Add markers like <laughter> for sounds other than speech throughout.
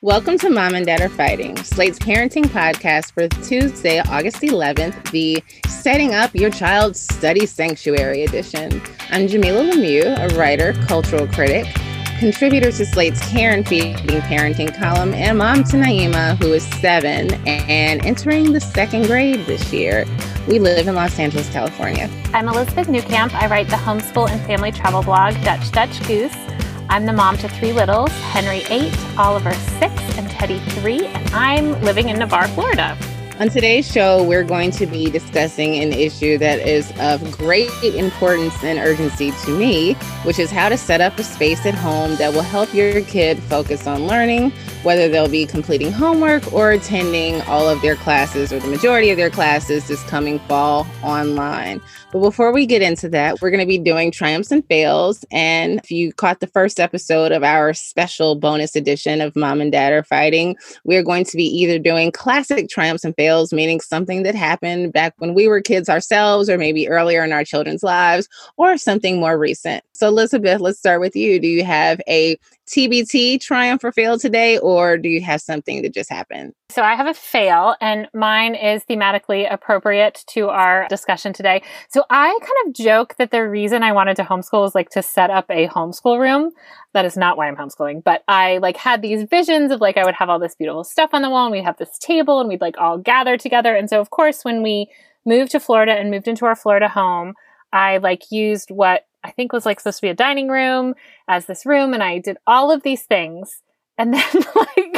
Welcome to Mom and Dad Are Fighting, Slate's parenting podcast for Tuesday, August 11th, the Setting Up Your Child's Study Sanctuary edition. I'm Jamilah Lemieux, a writer, cultural critic, contributor to Slate's Care and Feeding Parenting column, and mom to Naima, who is seven and entering the second grade this year. We live in Los Angeles, California. I'm Elizabeth Newcamp. I write the homeschool and family travel blog, Dutch Dutch Goose. I'm the mom to three littles Henry, eight, Oliver, six, and Teddy, three, and I'm living in Navarre, Florida. On today's show, we're going to be discussing an issue that is of great importance and urgency to me, which is how to set up a space at home that will help your kid focus on learning, whether they'll be completing homework or attending all of their classes or the majority of their classes this coming fall online. But before we get into that, we're going to be doing triumphs and fails. And if you caught the first episode of our special bonus edition of Mom and Dad Are Fighting, we're going to be either doing classic triumphs and fails, meaning something that happened back when we were kids ourselves, or maybe earlier in our children's lives, or something more recent. So, Elizabeth, let's start with you. Do you have a TBT triumph or fail today, or do you have something that just happened? So I have a fail, and mine is thematically appropriate to our discussion today. So I kind of joke that the reason I wanted to homeschool is like to set up a homeschool room. That is not why I'm homeschooling, but I like had these visions of like I would have all this beautiful stuff on the wall, and we'd have this table, and we'd like all gather together. And so, of course, when we moved to Florida and moved into our Florida home, I like used what I think was like supposed to be a dining room as this room. And I did all of these things. And then <laughs> like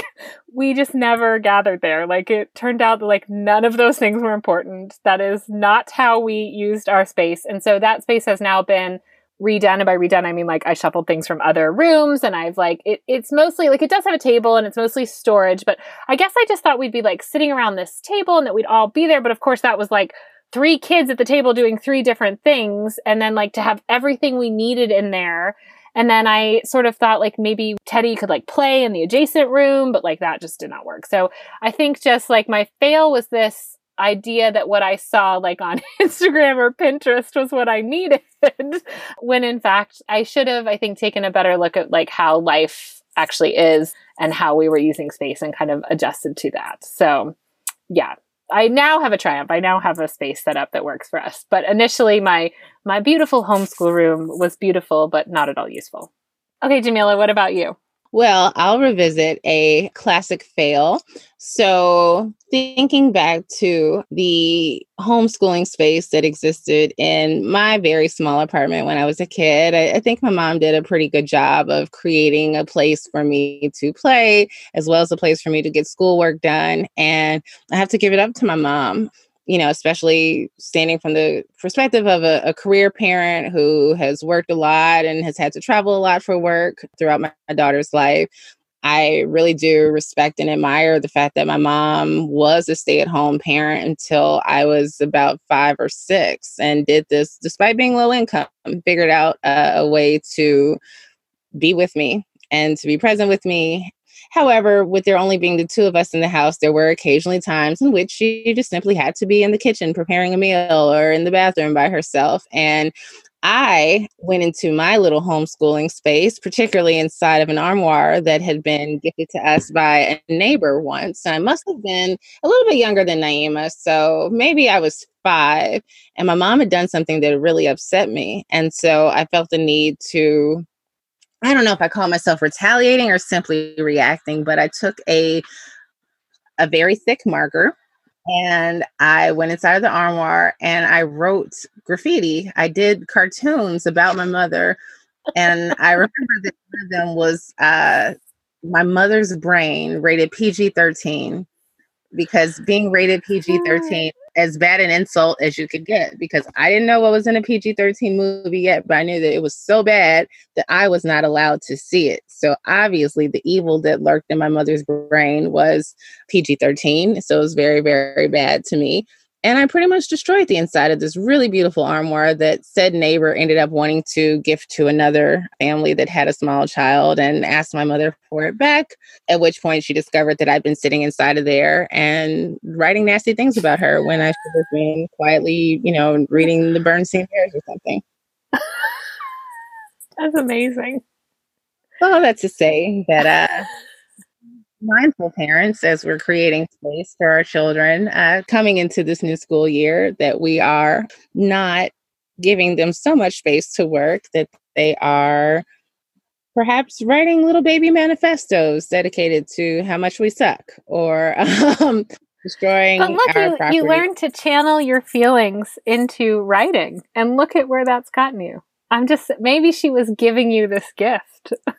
we just never gathered there. Like it turned out that like none of those things were important. That is not how we used our space. And so that space has now been redone. And by redone, I mean like I shuffled things from other rooms and I've like it, it's mostly like it does have a table and it's mostly storage, but I guess I just thought we'd be like sitting around this table and that we'd all be there. But of course that was like three kids at the table doing three different things and then like to have everything we needed in there. And then I sort of thought like maybe Teddy could like play in the adjacent room, but like that just did not work. So I think just like my fail was this idea that what I saw like on <laughs> Instagram or Pinterest was what I needed. <laughs> when in fact I should have, I think, taken a better look at like how life actually is and how we were using space and kind of adjusted to that. So yeah, I now have a triumph. I now have a space set up that works for us. But initially my my beautiful homeschool room was beautiful but not at all useful. Okay, Jamilah, what about you? Well, I'll revisit a classic fail. So, thinking back to the homeschooling space that existed in my very small apartment when I was a kid, I, I, think my mom did a pretty good job of creating a place for me to play, as well as a place for me to get schoolwork done. And I have to give it up to my mom you know, especially standing from the perspective of a, a, career parent who has worked a lot and has had to travel a lot for work throughout my, my daughter's life. I really do respect and admire the fact that my mom was a stay at home parent until I was about five or six and did this despite being low income, figured out uh, a way to be with me and to be present with me However, with there only being the two of us in the house, there were occasionally times in which she just simply had to be in the kitchen preparing a meal or in the bathroom by herself. And I went into my little homeschooling space, particularly inside of an armoire that had been gifted to us by a neighbor once. And I must have been a little bit younger than Naima. So maybe I was five. And my mom had done something that really upset me. And so I felt the need to I don't know if I call myself retaliating or simply reacting, but I took a a very thick marker and I went inside of the armoire and I wrote graffiti. I did cartoons about my mother. And I <laughs> remember that one of them was uh, my mother's brain rated PG 13 because being rated PG 13 as bad an insult as you could get because I didn't know what was in a PG 13 movie yet, but I knew that it was so bad that I was not allowed to see it. So obviously, the evil that lurked in my mother's brain was PG 13. So it was very, very bad to me. And I pretty much destroyed the inside of this really beautiful armoire that said neighbor ended up wanting to gift to another family that had a small child and asked my mother for it back. At which point she discovered that I'd been sitting inside of there and writing nasty things about her when I should have been quietly, you know, reading the Berenstain Bears or something. <laughs> That's amazing. Well, that's to say that uh mindful parents as we're creating space for our children uh, coming into this new school year that we are not giving them so much space to work that they are perhaps writing little baby manifestos dedicated to how much we suck or <laughs> um, destroying but look you, you learn to channel your feelings into writing and look at where that's gotten you. I'm just maybe she was giving you this gift. <laughs>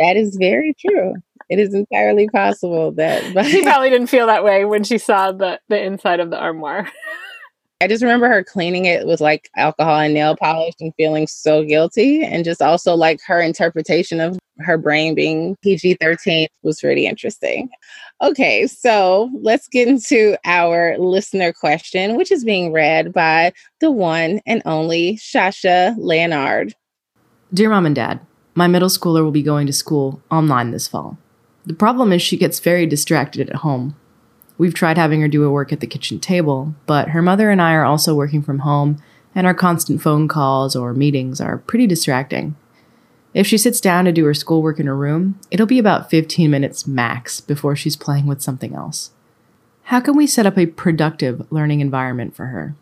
That is very true it is entirely possible that but <laughs> she probably didn't feel that way when she saw the the inside of the armoire <laughs> I just remember her cleaning it with like alcohol and nail polish and feeling so guilty. And just also like her interpretation of her brain being PG 13 was pretty interesting. Okay, so let's get into our listener question, which is being read by the one and only Shasha Leonard. Dear Mom and Dad, my middle schooler will be going to school online this fall. The problem is she gets very distracted at home We've tried having her do her work at the kitchen table, but her mother and I are also working from home, and our constant phone calls or meetings are pretty distracting. If she sits down to do her schoolwork in her room, it'll be about 15 minutes max before she's playing with something else. How can we set up a productive learning environment for her?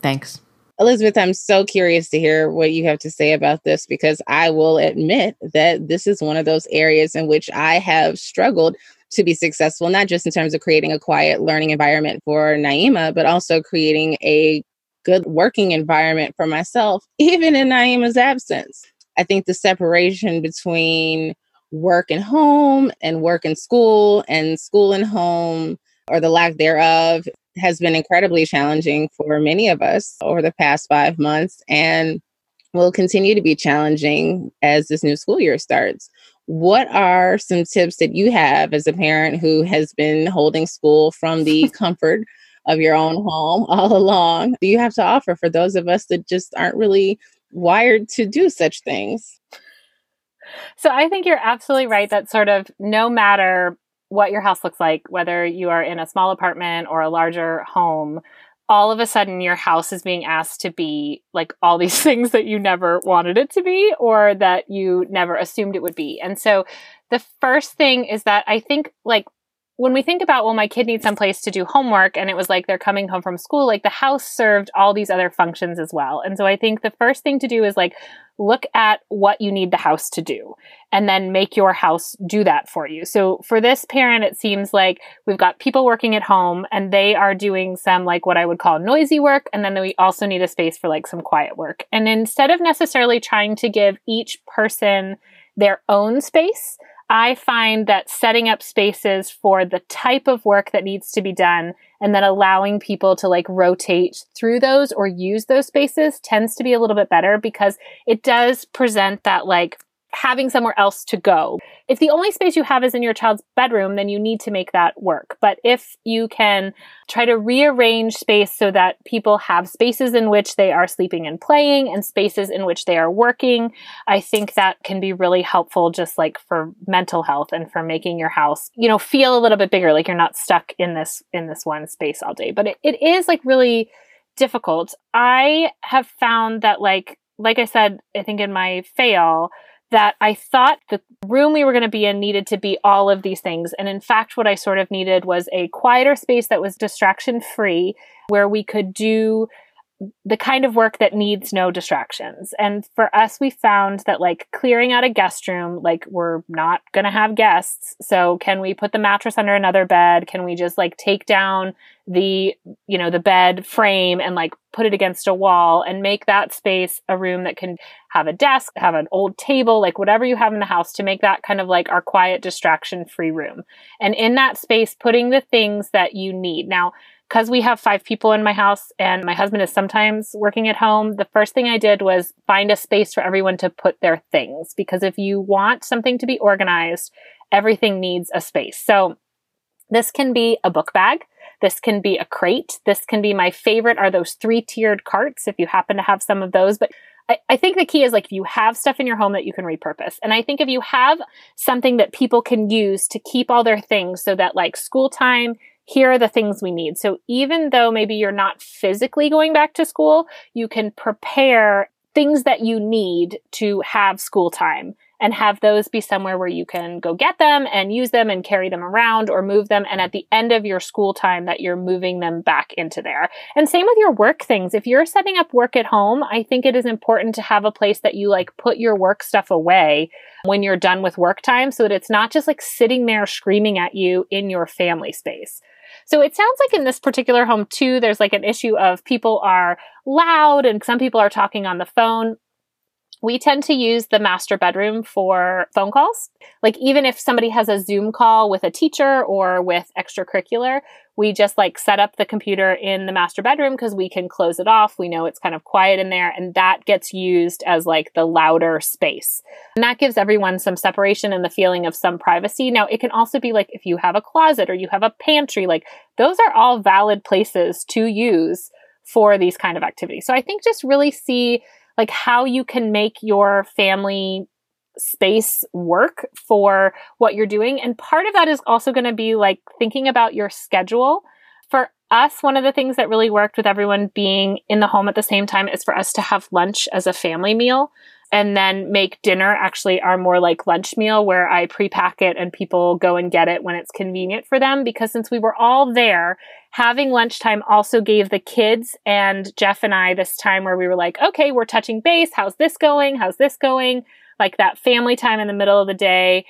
Thanks. Elizabeth, I'm so curious to hear what you have to say about this because I will admit that this is one of those areas in which I have struggled to be successful, not just in terms of creating a quiet learning environment for Naima, but also creating a good working environment for myself, <laughs> even in Naima's absence. I think the separation between work and home and work and school and school and home or the lack thereof has been incredibly challenging for many of us over the past five months and will continue to be challenging as this new school year starts what are some tips that you have as a parent who has been holding school from the <laughs> comfort of your own home <laughs> all along? Do you have to offer for those of us that just aren't really wired to do such things? So I think you're absolutely right that sort of no matter what your house looks like, whether you are in a small apartment or a larger home, all of a sudden your house is being asked to be like all these <laughs> things that you never wanted it to be or that you never assumed it would be. And so the first thing is that I think like when we think about, well, my kid needs some place to do homework and it was like they're coming home from school, like the house served all these other functions as well. And so I think the first thing to do is like look at what you need the house to do and then make your house do that for you. So for this parent, it seems like we've got people working at home and they are doing some like what I would call noisy work. And then we also need a space for like some quiet work. And instead of necessarily trying to give each person their own space, I find that setting up spaces for the type of work that needs to be done and then allowing people to like rotate through those or use those spaces tends to be a little bit better because it does present that like having somewhere else to go. If the only space you have is in your child's bedroom, then you need to make that work. But if you can try to rearrange space so that people have spaces in which they are sleeping and playing and spaces in which they are working, I think that can be really helpful just like for mental health and for making your house, you know, feel a little bit bigger, like you're not stuck in this in this one space all day. But it, it is like really difficult. I have found that like like I said, I think in my fail, that I thought the room we were going to be in needed to be all of these things. And in fact, what I sort of needed was a quieter space that was distraction free where we could do the kind of work that needs no distractions. And for us, we found that like clearing out a guest room, like we're not going to have guests. So can we put the mattress under another bed? Can we just like take down the, you know, the bed frame and like put it against a wall and make that space a room that can have a desk, have an old table, like whatever you have in the house to make that kind of like our quiet distraction free room. And in that space, putting the things that you need. Now, because we have five people in my house and my husband is sometimes working at home, the first thing I did was find a space for everyone to put their things. Because if you want something to be organized, everything needs a space. So this can be a book bag. This can be a crate. This can be my favorite are those three tiered carts if you happen to have some of those. But I, I think the key is like if you have stuff in your home that you can repurpose. And I think if you have something that people can use to keep all their things so that like school time here are the things we need. So even though maybe you're not physically going back to school, you can prepare things that you need to have school time and have those be somewhere where you can go get them and use them and carry them around or move them. And at the end of your school time, that you're moving them back into there. And same with your work things. If you're setting up work at home, I think it is important to have a place that you like put your work stuff away when you're done with work time so that it's not just like sitting there screaming at you in your family space. So it sounds like in this particular home too, there's like an issue of people are loud and some people are talking on the phone we tend to use the master bedroom for phone calls. Like even if somebody has a Zoom call with a teacher or with extracurricular, we just like set up the computer in the master bedroom because we can close it off. We know it's kind of quiet in there and that gets used as like the louder space. And that gives everyone some separation and the feeling of some privacy. Now it can also be like if you have a closet or you have a pantry, like those are all valid places to use for these kind of activities. So I think just really see like how you can make your family space work for what you're doing. And part of that is also going to be like thinking about your schedule. For us, one of the things that really worked with everyone being in the home at the same time is for us to have lunch as a family meal and then make dinner actually our more like lunch meal where I pre-pack it and people go and get it when it's convenient for them. Because since we were all there, having lunchtime also gave the kids and Jeff and I this time where we were like, okay, we're touching base. How's this going? How's this going? Like that family time in the middle of the day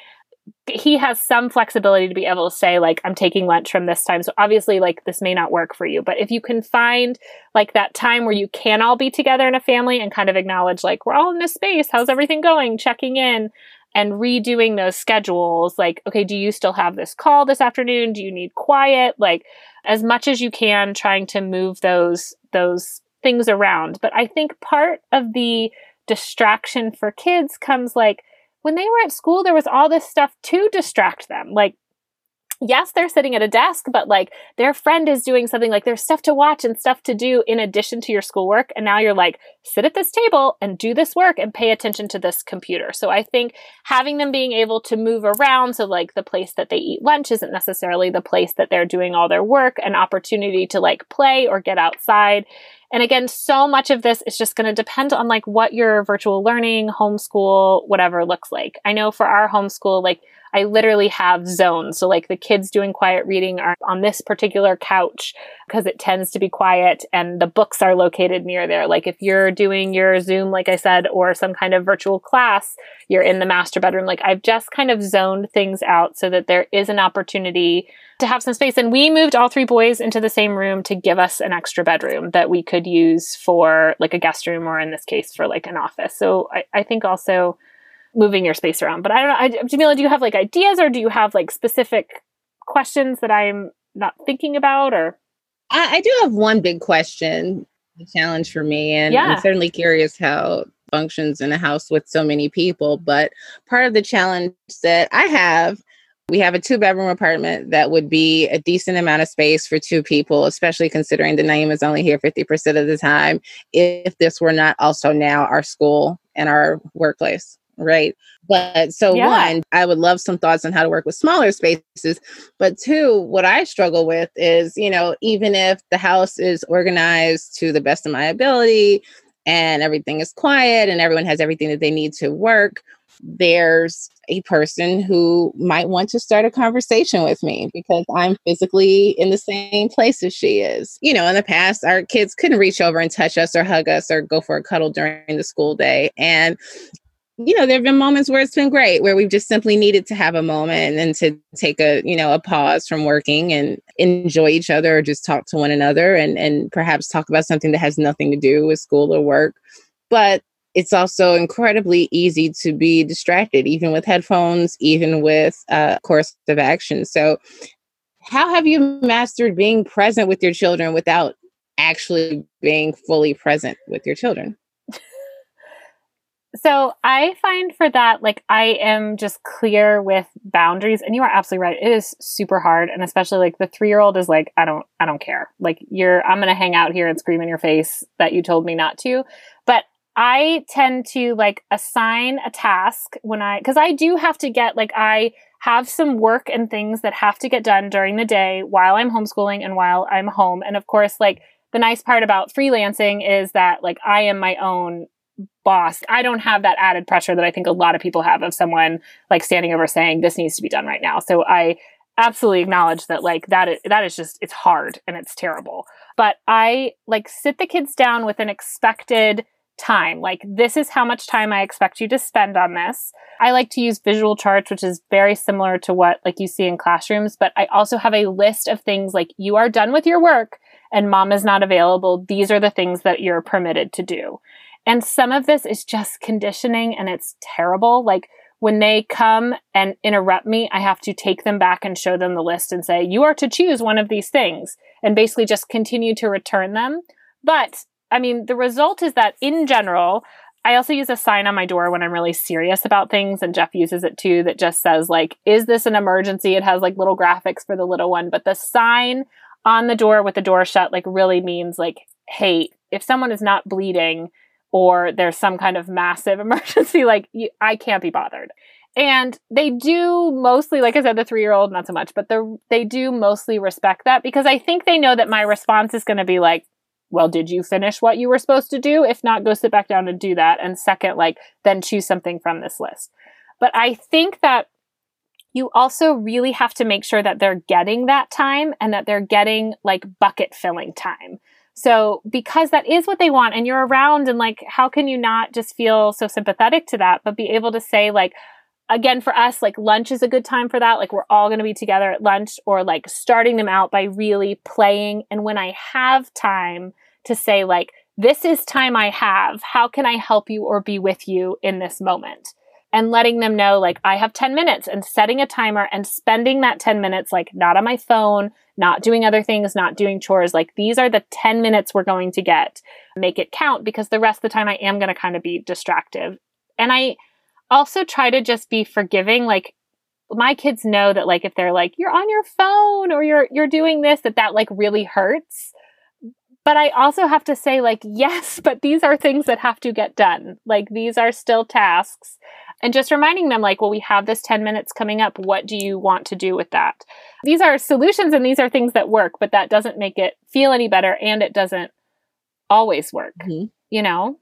he has some flexibility to be able to say like i'm taking lunch from this time so obviously like this may not work for you but if you can find like that time where you can all be together in a family and kind of acknowledge like we're all in this space how's everything going checking in and redoing those schedules like okay do you still have this call this afternoon? Do you need quiet? Like as much as you can trying to move those those things around. But i think part of the distraction for kids comes like when they were at school, there was all this stuff to distract them. Like, yes, they're sitting at a desk, but like their friend is doing something like there's stuff to watch and stuff to do in addition to your schoolwork. And now you're like, sit at this table and do this work and pay attention to this computer. So I think having them being able to move around, so like the place that they eat lunch isn't necessarily the place that they're doing all their work, an opportunity to like play or get outside and again, so much of this is just going to depend on like what your virtual learning, homeschool, whatever looks like. I know for our homeschool, like I literally have zones. So like the kids doing quiet reading are on this particular couch because it tends to be quiet and the books are located near there. Like if you're doing your Zoom, like I said, or some kind of virtual class, you're in the master bedroom. Like I've just kind of zoned things out so that there is an opportunity to have some space. And we moved all three boys into the same room to give us an extra bedroom that we could use for like a guest room or in this case for like an office. So I, I think also moving your space around. But I don't know, I, Jamilah, do you have like ideas or do you have like specific questions that I'm not thinking about or? I, I do have one big question, a challenge for me. And yeah. I'm certainly curious how functions in a house with so many people. But part of the challenge that I have we have a two bedroom apartment that would be a decent amount of space for two people, especially considering the name is only here 50% of the time, if this were not also now our school and our workplace. Right. But so, yeah. one, I would love some thoughts on how to work with smaller spaces. But two, what I struggle with is, you know, even if the house is organized to the best of my ability and everything is quiet and everyone has everything that they need to work, there's a person who might want to start a conversation with me because I'm physically in the same place as she is. You know, in the past, our kids couldn't reach over and touch us or hug us or go for a cuddle during the school day. And you know, there have been moments where it's been great, where we've just simply needed to have a moment and to take a, you know, a pause from working and enjoy each other or just talk to one another and and perhaps talk about something that has nothing to do with school or work. But it's also incredibly easy to be distracted, even with headphones, even with uh, course of action. So, how have you mastered being present with your children without actually being fully present with your children? <laughs> So I find for that, like I am just clear with boundaries, and you are absolutely right. It is super hard, and especially like the three year old is like, I don't, I don't care. Like you're, I'm gonna hang out here and scream in your face that you told me not to. But I tend to like assign a task when I, because I do have to get like, I have some work and things that have to get done during the day while I'm homeschooling and while I'm home. And of course, like the nice part about freelancing is that like I am my own boss. I don't have that added pressure that I think a lot of people have of someone like standing over saying this needs to be done right now. So I absolutely acknowledge that like that is, that is just it's hard and it's terrible. But I like sit the kids down with an expected time. Like this is how much time I expect you to spend on this. I like to use visual charts which is very similar to what like you see in classrooms, but I also have a list of things like you are done with your work and mom is not available. These are the things that you're permitted to do. And some of this is just conditioning and it's terrible. Like when they come and interrupt me, I have to take them back and show them the list and say, you are to choose one of these things and basically just continue to return them. But I mean, the result is that in general, I also use a sign on my door when I'm really serious about things, and Jeff uses it too that just says, like, is this an emergency? It has like little graphics for the little one, but the sign on the door with the door shut, like, really means, like, hey, if someone is not bleeding, or there's some kind of massive <laughs> emergency, like you, I can't be bothered. And they do mostly, like I said, the three year old, not so much, but they do mostly respect that because I think they know that my response is going to be like, well, did you finish what you were supposed to do? If not, go sit back down and do that. And second, like, then choose something from this list. But I think that you also really have to make sure that they're getting that time and that they're getting like bucket filling time. So because that is what they want and you're around and like, how can you not just feel so sympathetic to that, but be able to say like, again, for us, like lunch is a good time for that. Like we're all going to be together at lunch or like starting them out by really playing. And when I have time to say like, this is time I have. How can I help you or be with you in this moment? and letting them know like I have 10 minutes and setting a timer and spending that 10 minutes like not on my phone, not doing other things, not doing chores. Like these are the 10 minutes we're going to get. Make it count because the rest of the time I am going to kind of be distracted. And I also try to just be forgiving like my kids know that like if they're like you're on your phone or you're you're doing this that that like really hurts. But I also have to say, like, <laughs> yes, but these are things that have to get done. Like, these are still tasks. And just reminding them like well we have this 10 minutes coming up. What do you want to do with that? These are solutions and these are things that work but that doesn't make it feel any better and it doesn't always work mm-hmm. you know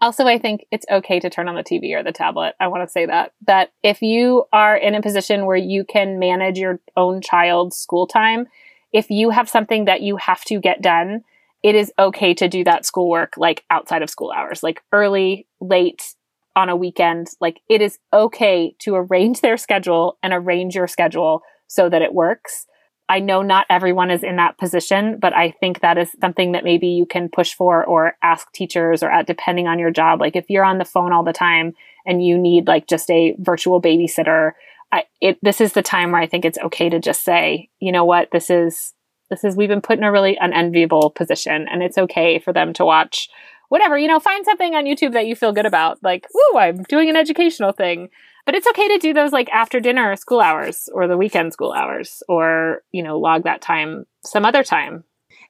also i think it's okay to turn on the tv or the tablet i want to say that that if you are in a position where you can manage your own child's school time if you have something that you have to get done it is okay to do that schoolwork like outside of school hours like early late on a weekend, like it is okay to arrange their schedule and arrange your schedule so that it works. I know not everyone is in that position, but I think that is something that maybe you can push for or ask teachers or at depending on your job. Like if you're on the phone all the time and you need like just a virtual babysitter, I, it, this is the time where I think it's okay to just say, you know what, this is, this is, we've been put in a really unenviable position and it's okay for them to watch whatever, you know, find something on YouTube that you feel good about. Like, ooh, I'm doing an educational thing. But it's okay to do those like after dinner school hours or the weekend school hours or, you know, log that time some other time.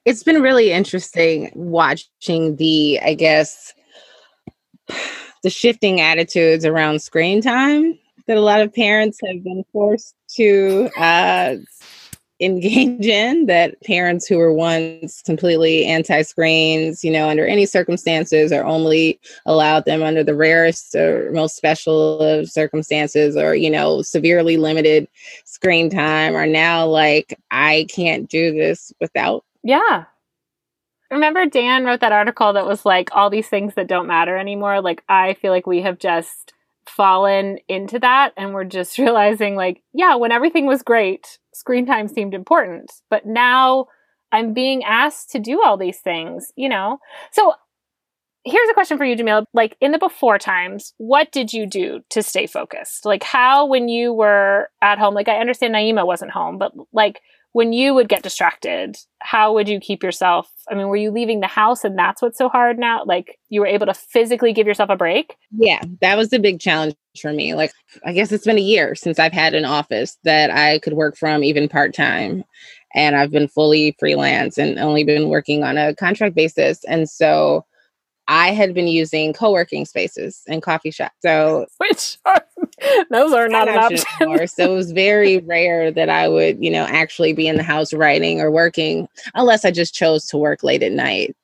It's been really interesting watching the, I guess, the shifting attitudes around screen time that a lot of parents have been forced to uh, engage in that parents who were once completely anti-screens you know under any circumstances or only allowed them under the rarest or most special of circumstances or you know severely limited screen time are now like i can't do this without yeah. Remember dan wrote that article that was like all these things that don't matter anymore like i feel like we have just fallen into that and we're just <laughs> realizing like yeah when everything was great screen time seemed important but now i'm being asked to do all these things you know? So here's a question for you jamil like in the before times what did you do to stay focused? Like how when you were at home like i understand naima wasn't home but like when you would get distracted, how would you keep yourself? I mean, were you leaving the house and that's what's so hard now? Like you were able to physically give yourself a break? Yeah, that was the big challenge for me. Like, I guess it's been a year since I've had an office that I could work from even part time. And I've been fully freelance and only been working on a contract basis. And so I had been using co-working spaces and coffee shops. So <laughs> which are those are not an option. Anymore. so it was very <laughs> rare that I would, you know, actually be in the house writing or working unless I just chose to work late at night.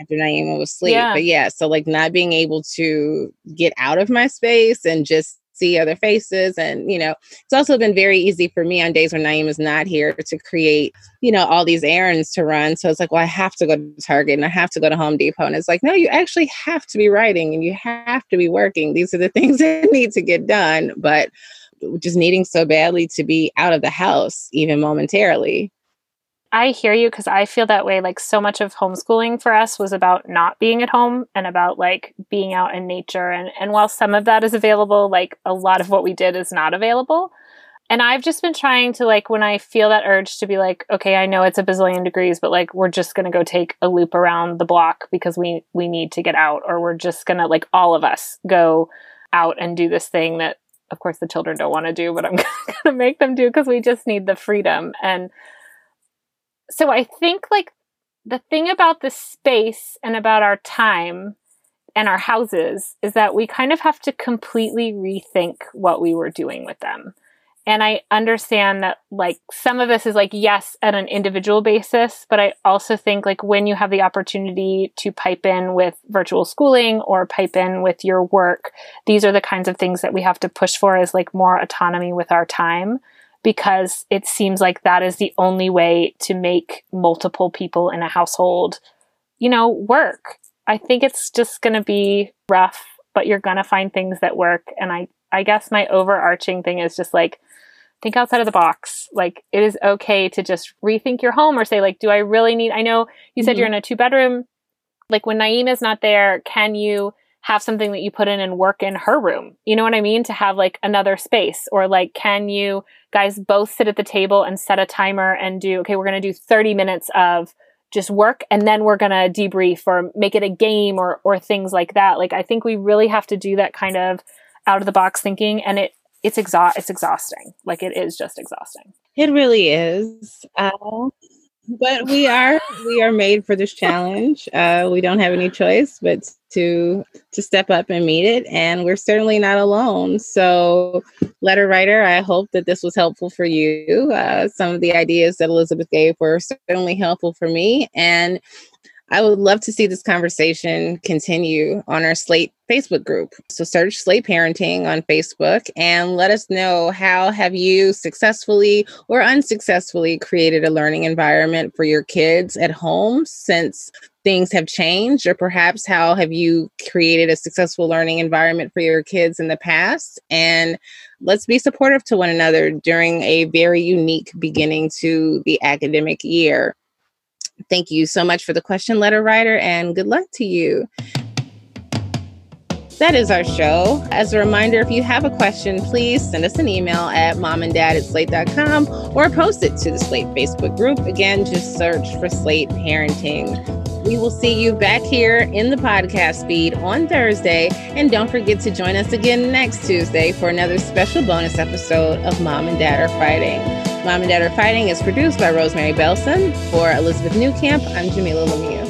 after Naima was asleep. Yeah. But yeah, so like not being able to get out of my space and just see other faces. And, you know, it's also been very easy for me on days when Naima is not here to create, you know, all these errands to run. So it's like, well, I have to go to Target and I have to go to Home Depot. And it's like, no, you actually have to be writing and you have to be working. These are the <laughs> things that need to get done. But just needing so badly to be out of the house, even momentarily. I hear you because I feel that way. Like so much of homeschooling for us was about not being at home and about like being out in nature. And and while some of that is available, like a lot of what we did is not available. And I've just been trying to like when I feel that urge to be like, okay, I know it's a bazillion degrees, but like we're just gonna go take a loop around the block because we we need to get out, or we're just gonna like all of us go out and do this thing that of course the children don't want to do, but I'm <laughs> gonna make them do because we just need the freedom. And so I think like the thing about the space and about our time and our houses is that we kind of have to completely rethink what we were doing with them. And I understand that like some of this is like yes at an individual basis, but I also think like when you have the opportunity to pipe in with virtual schooling or pipe in with your work, these are the kinds of things that we have to push for as like more autonomy with our time because it seems like that is the only way to make multiple people in a household, you know, work. I think it's just going to be rough, but you're going to find things that work. And I, I guess my overarching thing is just like, think outside of the box. Like, it is okay to just rethink your home or say, like, do I really need, I know you said mm-hmm. you're in a two bedroom. Like, when Naima is not there, can you have something that you put in and work in her room. You know what I mean? To have like another space or like, can you guys both sit at the table and set a timer and do, okay, we're going to do 30 minutes of just work and then we're going to debrief or make it a game or, or things like that. Like, I think we really have to do that kind of out of the box thinking and it, it's exhaust, it's exhausting. Like it is just exhausting. It really is. Uh, but we are we are made for this challenge. Uh, we don't have any choice but to to step up and meet it, and we're certainly not alone. So, letter writer, I hope that this was helpful for you. Uh, some of the ideas that Elizabeth gave were certainly helpful for me, and I would love to see this conversation continue on our Slate Facebook group. So search Slate Parenting on Facebook and let us know how have you successfully or unsuccessfully created a learning environment for your kids at home since things have changed or perhaps how have you created a successful learning environment for your kids in the past and let's be supportive to one another during a very unique beginning to the academic year Thank you so much for the question, letter writer, and good luck to you. That is our show. As a reminder, if you have a question, please send us an email at momanddad at slate.com or post it to the Slate Facebook group. Again, just search for Slate Parenting. We will see you back here in the podcast feed on Thursday. And don't forget to join us again next Tuesday for another special bonus episode of Mom and Dad Are Fighting. Mom and Dad Are Fighting is produced by Rosemary Belson. For Elizabeth Newcamp, I'm Jamilah Lemieux.